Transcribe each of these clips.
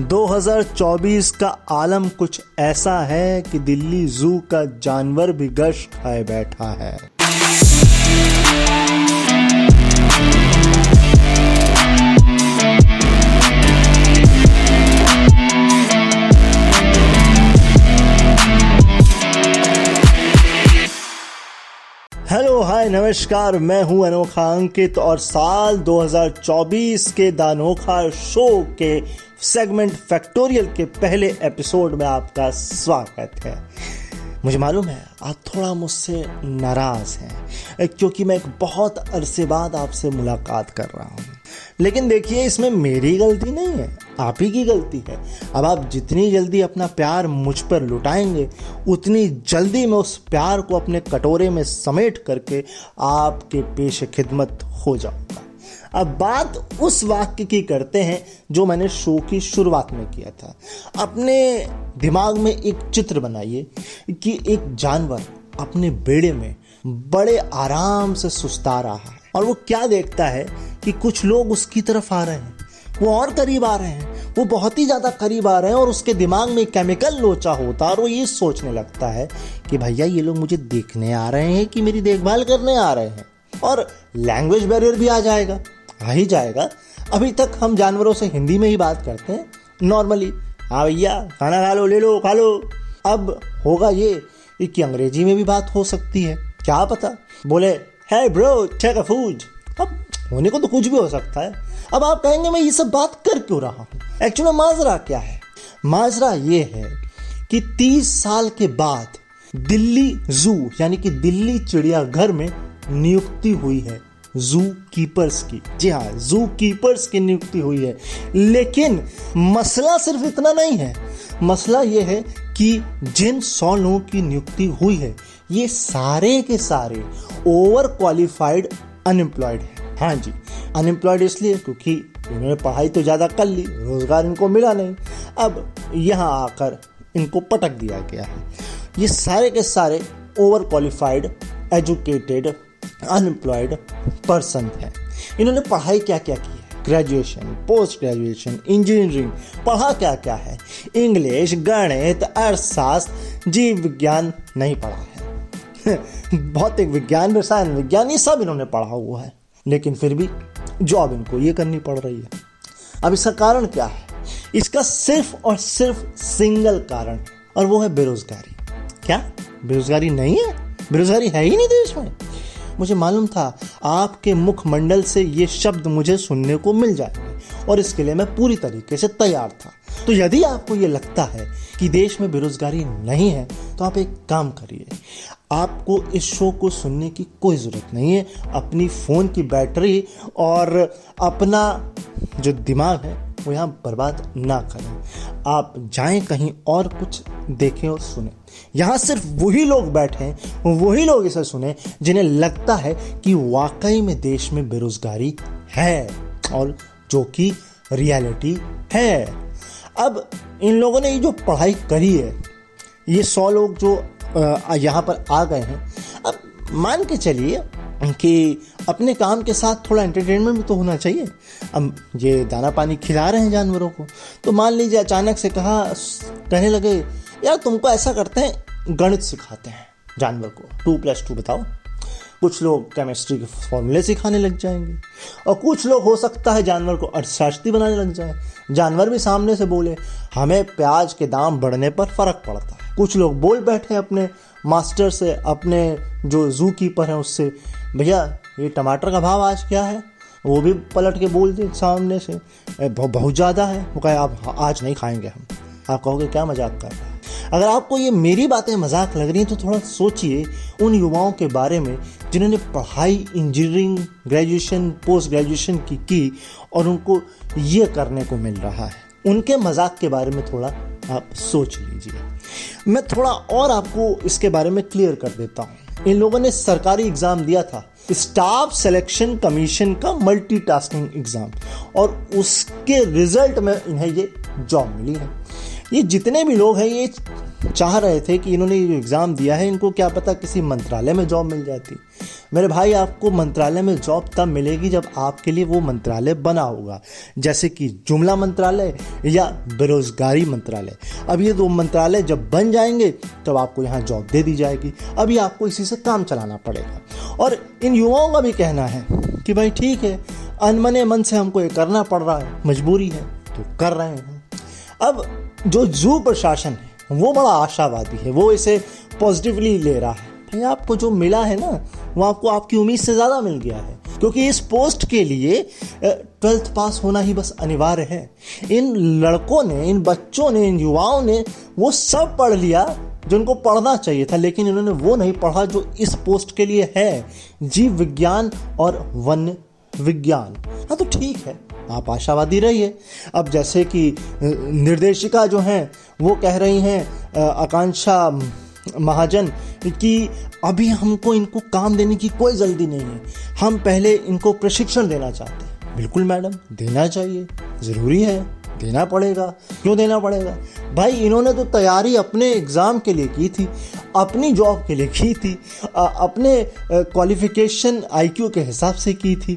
2024 का आलम कुछ ऐसा है कि दिल्ली जू का जानवर भी गश खाए बैठा है। हेलो हाय नमस्कार, मैं हूँ अनोखा अंकित और साल 2024 के दानोखा शो के सेगमेंट फैक्टोरियल के पहले एपिसोड में आपका स्वागत है। मुझे मालूम है, आप थोड़ा मुझसे नाराज़ हैं, क्योंकि मैं एक बहुत अरसे बाद आपसे मुलाकात कर रहा हूँ। लेकिन देखिए, इसमें मेरी गलती नहीं है, आप ही की गलती है। अब आप जितनी जल्दी अपना प्यार मुझ पर लुटाएँगे, उतनी जल्दी मैं उस प्यार को अपने कटोरे में समेट करके आपके पेश खिदमत हो जाऊँगा। अब बात उस वाक्य की करते हैं जो मैंने शो की शुरुआत में किया था। अपने दिमाग में एक चित्र बनाइए कि एक जानवर अपने बेड़े में बड़े आराम से सुस्ता रहा है। और वो क्या देखता है कि कुछ लोग उसकी तरफ़ आ रहे हैं। वो और करीब आ रहे हैं। वो बहुत ही ज़्यादा करीब आ रहे हैं और उसके दिमाग में केमिकल लोचा होता है और वो ये सोचने लगता है कि भैया, ये लोग मुझे देखने आ रहे हैं कि मेरी देखभाल करने आ रहे हैं? और लैंग्वेज बैरियर भी आ जाएगा, आ ही जाएगा। अभी तक हम जानवरों से हिंदी में ही बात करते हैं नॉर्मली हाँ भैया, खाना खा लो, ले लो, खा लो। अब होगा ये कि अंग्रेज़ी में भी बात हो सकती है, क्या पता? बोले है ब्रो टेक अ फ़ूड अब होने को तो कुछ भी हो सकता है। अब आप कहेंगे, मैं ये सब बात कर क्यों रहा हूँ? एक्चुअली माजरा क्या है? माजरा ये है कि 30 साल के बाद दिल्ली जू, यानी कि दिल्ली चिड़ियाघर में नियुक्ति हुई है जू कीपर्स की। जी हाँ जू कीपर्स की नियुक्ति हुई है। लेकिन मसला सिर्फ़ इतना नहीं है। मसला यह है कि जिन सौ लोगों की नियुक्ति हुई है ये सारे के सारे ओवर क्वालिफाइड अनएम्प्लॉयड है। हाँ जी अनएम्प्लॉयड इसलिए क्योंकि इन्होंने पढ़ाई तो ज़्यादा कर ली, रोज़गार इनको मिला नहीं। अब यहाँ आकर इनको पटक दिया गया है। ये सारे के सारे over qualified educated unemployed person हैं। इन्होंने पढ़ाई क्या क्या की है? ग्रेजुएशन पोस्ट ग्रेजुएशन इंजीनियरिंग पढ़ा क्या क्या है? इंग्लिश गणित, अर्थशास्त्र, जीव विज्ञान नहीं पढ़ा है। भौतिक विज्ञान रसायन, विज्ञान, ये सब इन्होंने पढ़ा हुआ है। लेकिन फिर भी जॉब इनको ये करनी पड़ रही है। अब इसका कारण क्या है? इसका सिर्फ़ और सिर्फ़ सिंगल कारण, और वो है बेरोजगारी। क्या? बेरोजगारी नहीं है? बेरोजगारी है ही नहीं देश में। मुझे मालूम था आपके मुखमंडल से ये शब्द मुझे सुनने को मिल जाएँगे और इसके लिए मैं पूरी तरीके से तैयार था। तो यदि आपको ये लगता है कि देश में बेरोजगारी नहीं है तो आप एक काम करिए। आपको इस शो को सुनने की कोई ज़रूरत नहीं है। अपनी फ़ोन की बैटरी और अपना जो दिमाग है वो यहाँ बर्बाद ना करें। आप जाएँ कहीं और कुछ देखें और सुने। यहाँ सिर्फ़ वही लोग बैठे हैं, वही लोग इसे सुने जिन्हें लगता है कि वाकई में देश में बेरोजगारी है और जो कि रियलिटी है। अब इन लोगों ने ये जो पढ़ाई करी है, ये सौ लोग जो यहाँ पर आ गए हैं। अब मान के चलिए कि अपने काम के साथ थोड़ा एंटरटेनमेंट भी तो होना चाहिए। अब ये दाना पानी खिला रहे हैं जानवरों को। तो मान लीजिए अचानक से कहा, कहने लगे, यार, तुमको ऐसा करते हैं, गणित सिखाते हैं जानवर को। टू प्लस टू बताओ। कुछ लोग केमिस्ट्री के फॉर्मूले सिखाने लग जाएँगे। और कुछ लोग, हो सकता है जानवर को अर्थशास्त्री बनाने लग जाए। जानवर भी सामने से बोले, हमें प्याज के दाम बढ़ने पर फ़र्क पड़ता है। कुछ लोग बोल बैठे अपने मास्टर से, अपने जो जू कीपर हैं उससे भैया, ये टमाटर का भाव आज क्या है? वो भी पलट के बोल दे सामने से। बहुत ज़्यादा है। वो कहे, आप, आज नहीं खाएँगे हम। आप कहोगे, क्या मज़ाक कर रहे हैं? अगर आपको ये मेरी बातें मज़ाक लग रही हैं तो थोड़ा सोचिए उन युवाओं के बारे में जिन्होंने पढ़ाई, इंजीनियरिंग, ग्रेजुएशन, पोस्ट ग्रेजुएशन की की और उनको ये करने को मिल रहा है। उनके मज़ाक के बारे में थोड़ा आप सोच लीजिए। मैं थोड़ा और आपको इसके बारे में क्लियर कर देता हूँ। इन लोगों ने सरकारी एग्ज़ाम दिया था। स्टाफ सिलेक्शन कमीशन का मल्टीटास्किंग एग्ज़ाम। और उसके रिज़ल्ट में इन्हें ये जॉब मिली है। ये जितने भी लोग हैं, ये चाह रहे थे कि इन्होंने ये एग्ज़ाम दिया है, इनको क्या पता किसी मंत्रालय में जॉब मिल जाती। मेरे भाई, आपको मंत्रालय में जॉब तब मिलेगी जब आपके लिए वो मंत्रालय बना होगा। जैसे कि जुमला मंत्रालय या बेरोजगारी मंत्रालय। अब ये दो मंत्रालय जब बन जाएँगे, तब आपको यहाँ जॉब दे दी जाएगी। अभी आपको इसी से काम चलाना पड़ेगा। और इन युवाओं का भी कहना है कि भाई ठीक है, अनमने मन से हमको ये करना पड़ रहा है, मजबूरी है तो कर रहे हैं। अब जो जू प्रशासन है, वो बड़ा आशावादी है, वो इसे पॉजिटिवली ले रहा है। भाई आपको जो मिला है ना, वो आपको आपकी उम्मीद से ज़्यादा मिल गया है। क्योंकि इस पोस्ट के लिए ट्वेल्थ पास होना ही बस अनिवार्य है। इन लड़कों ने, इन बच्चों ने, इन युवाओं ने वो सब पढ़ लिया जो उनको पढ़ना चाहिए था, लेकिन इन्होंने वो नहीं पढ़ा जो इस पोस्ट के लिए है। जीव विज्ञान और वन विज्ञान। हाँ तो ठीक है, आप आशावादी रहिए। अब जैसे कि निर्देशिका जो हैं, वो कह रही हैं आकांक्षा महाजन, कि अभी हमको इनको काम देने की कोई जल्दी नहीं है। हम पहले इनको प्रशिक्षण देना चाहते हैं। बिल्कुल मैडम, देना चाहिए। ज़रूरी है। देना पड़ेगा। क्यों देना पड़ेगा? भाई, इन्होंने तो तैयारी अपने एग्ज़ाम के लिए की थी, अपनी जॉब के लिए की थी अपने क्वालिफिकेशन आईक्यू के हिसाब से की थी।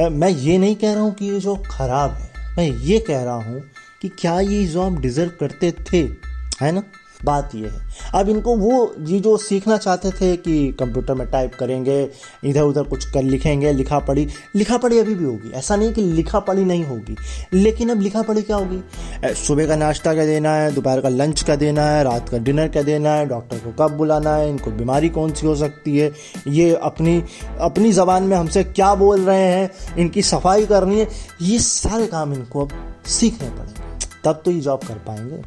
मैं ये नहीं कह रहा हूँ कि ये जॉब ख़राब है। मैं ये कह रहा हूँ कि क्या ये जॉब डिज़र्व करते थे? है ना? बात ये है। अब इनको वो ये जो सीखना चाहते थे कि कंप्यूटर में टाइप करेंगे इधर उधर कुछ कर लिखेंगे लिखा पढ़ी लिखा पढ़ी अभी भी होगी। ऐसा नहीं कि लिखा पढ़ी नहीं होगी, लेकिन अब लिखा पढ़ी क्या होगी? सुबह का नाश्ता क्या देना है, दोपहर का लंच का देना है, रात का डिनर क्या देना है डॉक्टर को कब बुलाना है, इनको बीमारी कौन सी हो सकती है? ये अपनी अपनी ज़बान में हमसे क्या बोल रहे हैं? इनकी सफ़ाई करनी है। ये सारे काम इनको अब सीखने पड़ेंगे। तब तो ये जॉब कर पाएँगे।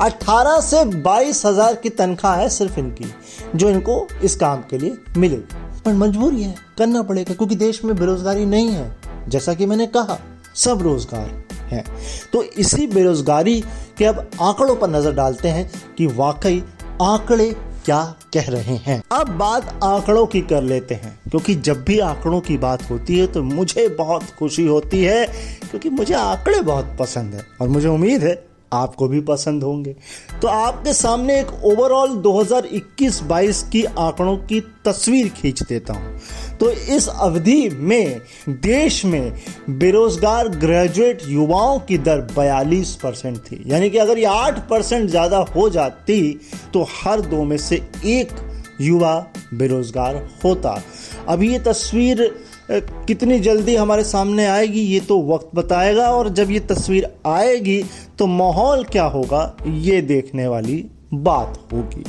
18 से बाईस हज़ार की तनख्वाह है सिर्फ़ इनकी, जो इनको इस काम के लिए मिलेगी। पर मजबूरी है, करना पड़ेगा, क्योंकि देश में बेरोजगारी नहीं है। जैसा कि मैंने कहा, सब रोज़गार है। तो इसी बेरोजगारी के अब आंकड़ों पर नज़र डालते हैं कि वाकई आंकड़े क्या कह रहे हैं। अब बात आंकड़ों की कर लेते हैं, क्योंकि जब भी आंकड़ों की बात होती है तो मुझे बहुत खुशी होती है क्योंकि मुझे आंकड़े बहुत पसंद है और मुझे उम्मीद है आपको भी पसंद होंगे। तो आपके सामने एक ओवरऑल 2021-22 की आंकड़ों की तस्वीर खींच देता हूँ। तो इस अवधि में, देश में बेरोजगार ग्रेजुएट युवाओं की दर 42 परसेंट थी। यानी कि अगर ये 8 परसेंट ज़्यादा हो जाती तो हर दो में से एक युवा बेरोजगार होता। अभी ये तस्वीर कितनी जल्दी हमारे सामने आएगी, ये तो वक्त बताएगा, और जब ये तस्वीर आएगी तो माहौल क्या होगा, ये देखने वाली बात होगी।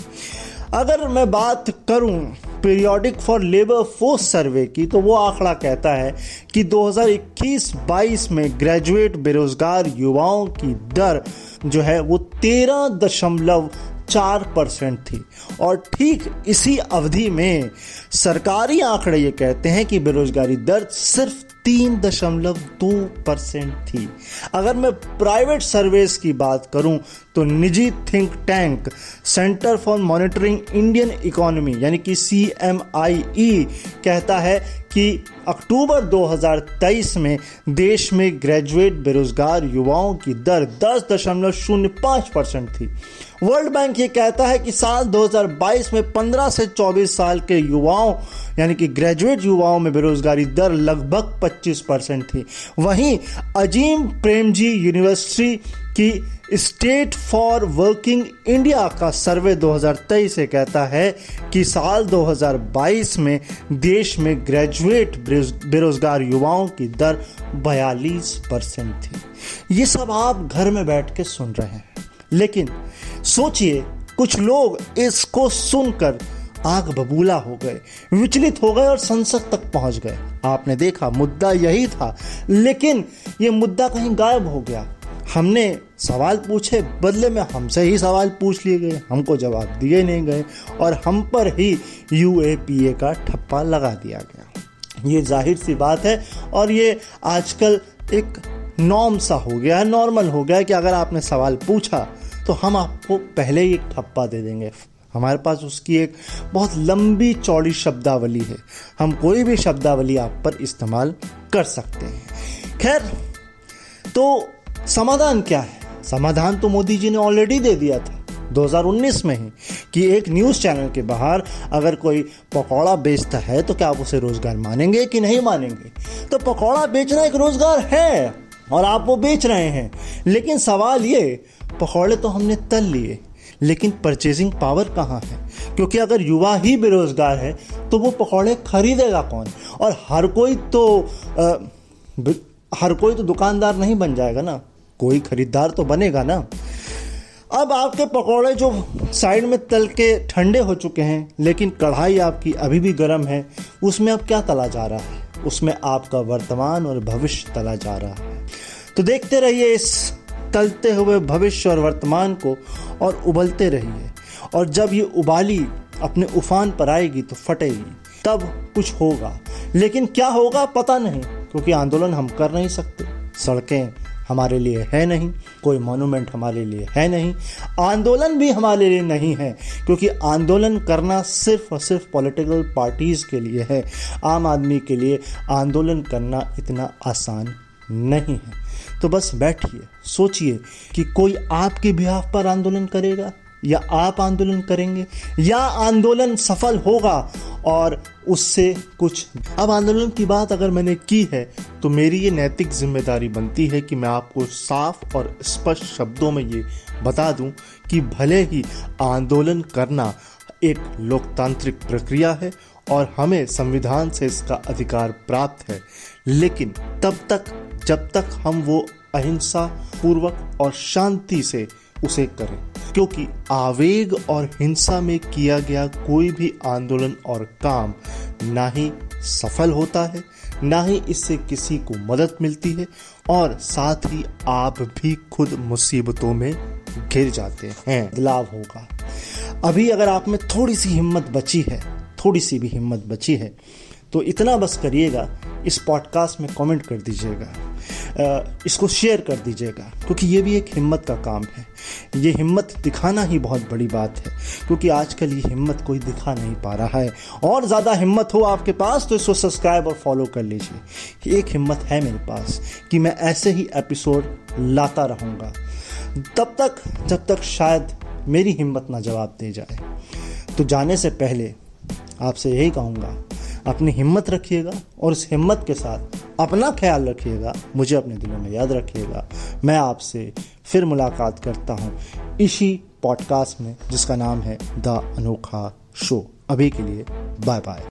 अगर मैं बात करूँ Periodic for Labour Force Survey की तो वो आंकड़ा कहता है कि 2021-22 में ग्रेजुएट बेरोजगार युवाओं की दर जो है, वो तेरह दशमलव चार परसेंट थी। और ठीक इसी अवधि में सरकारी आंकड़े ये कहते हैं कि बेरोजगारी दर सिर्फ़ तीन दशमलव दो परसेंट थी। अगर मैं प्राइवेट सर्वेस की बात करूँ तो निजी think tank, Centre for Monitoring Indian Economy, यानी कि सी एम आई ई, कहता है कि अक्टूबर 2023 में देश में ग्रेजुएट बेरोजगार युवाओं की दर दस दशमलव शून्य पाँच परसेंट थी। वर्ल्ड बैंक ये कहता है कि साल 2022 में 15 से 24 साल के युवाओं, यानी कि ग्रेजुएट युवाओं में बेरोजगारी दर लगभग 25 परसेंट थी। वहीं अजीम प्रेमजी यूनिवर्सिटी की स्टेट फॉर वर्किंग इंडिया का सर्वे 2023 से कहता है कि साल 2022 में देश में ग्रेजुएट बेरोजगार युवाओं की दर 42 परसेंट थी। ये सब आप घर में बैठ के सुन रहे हैं। लेकिन सोचिए, कुछ लोग इसको सुनकर आग बबूला हो गए, विचलित हो गए और संसद तक पहुँच गए। आपने देखा, मुद्दा यही था, लेकिन ये मुद्दा कहीं गायब हो गया। हमने सवाल पूछे, बदले में हमसे ही सवाल पूछ लिए गए, हमको जवाब दिए नहीं गए और हम पर ही यूएपीए का ठप्पा लगा दिया गया। ये ज़ाहिर सी बात है और ये आजकल एक नॉर्म सा हो गया है नॉर्मल हो गया है कि अगर आपने सवाल पूछा तो हम आपको पहले ही एक ठप्पा दे देंगे। हमारे पास उसकी एक बहुत लंबी चौड़ी शब्दावली है। हम कोई भी शब्दावली आप पर इस्तेमाल कर सकते हैं। खैर तो समाधान क्या है? समाधान तो मोदी जी ने ऑलरेडी दे दिया था। 2019 में ही कि एक न्यूज़ चैनल के बाहर अगर कोई पकौड़ा बेचता है तो क्या आप उसे रोज़गार मानेंगे कि नहीं मानेंगे? तो पकौड़ा बेचना एक रोज़गार है और आप वो बेच रहे हैं। लेकिन सवाल ये पकौड़े तो हमने तल लिए लेकिन परचेजिंग पावर कहाँ है? क्योंकि अगर युवा ही बेरोजगार है तो वो पकौड़े खरीदेगा कौन? और हर कोई तो आ, हर कोई तो दुकानदार नहीं बन जाएगा ना। कोई खरीदार तो बनेगा ना। अब आपके पकौड़े जो साइड में तल के ठंडे हो चुके हैं, लेकिन कढ़ाई आपकी अभी भी गर्म है, उसमें अब क्या तला जा रहा है? उसमें आपका वर्तमान और भविष्य तला जा रहा है। तो देखते रहिए इस तलते हुए भविष्य और वर्तमान को, और उबलते रहिए। और जब ये उबाली अपने उफान पर आएगी तो फटेगी। तब कुछ होगा। लेकिन क्या होगा पता नहीं, क्योंकि आंदोलन हम कर नहीं सकते। सड़कें हमारे लिए है नहीं, कोई मोनूमेंट हमारे लिए है नहीं, आंदोलन भी हमारे लिए नहीं है, क्योंकि आंदोलन करना सिर्फ़ और सिर्फ़ पॉलिटिकल पार्टीज़ के लिए है। आम आदमी के लिए आंदोलन करना इतना आसान नहीं है। तो बस बैठिए, सोचिए कि कोई आपके बिहाफ पर आंदोलन करेगा? या आप आंदोलन करेंगे, या आंदोलन सफल होगा, और उससे कुछ अब आंदोलन की बात अगर मैंने की है तो मेरी ये नैतिक ज़िम्मेदारी बनती है कि मैं आपको साफ़ और स्पष्ट शब्दों में ये बता दूँ कि भले ही आंदोलन करना एक लोकतांत्रिक प्रक्रिया है और हमें संविधान से इसका अधिकार प्राप्त है, लेकिन तब तक, जब तक हम वो अहिंसा पूर्वक और शांति से उसे करें। क्योंकि आवेग और हिंसा में किया गया कोई भी आंदोलन और काम ना ही सफल होता है, ना ही इससे किसी को मदद मिलती है और साथ ही आप भी खुद मुसीबतों में घिर जाते हैं। बदलाव होगा। अभी अगर आप में थोड़ी सी हिम्मत बची है, थोड़ी सी भी हिम्मत बची है तो इतना बस करिएगा इस पॉडकास्ट में कमेंट कर दीजिएगा। इसको शेयर कर दीजिएगा, क्योंकि ये भी एक हिम्मत का काम है। ये हिम्मत दिखाना ही बहुत बड़ी बात है, क्योंकि आजकल ये हिम्मत कोई दिखा नहीं पा रहा है। और ज़्यादा हिम्मत हो आपके पास तो इसको सब्सक्राइब और फॉलो कर लीजिए। एक हिम्मत है मेरे पास कि मैं ऐसे ही एपिसोड लाता रहूँगा। तब तक, जब तक शायद मेरी हिम्मत ना जवाब दे जाए। तो जाने से पहले आपसे यही कहूँगा अपनी हिम्मत रखिएगा और उस हिम्मत के साथ अपना ख्याल रखिएगा। मुझे अपने दिलों में याद रखिएगा। मैं आपसे फिर मुलाकात करता हूँ इसी पॉडकास्ट में, जिसका नाम है द अनोखा शो। अभी के लिए बाय बाय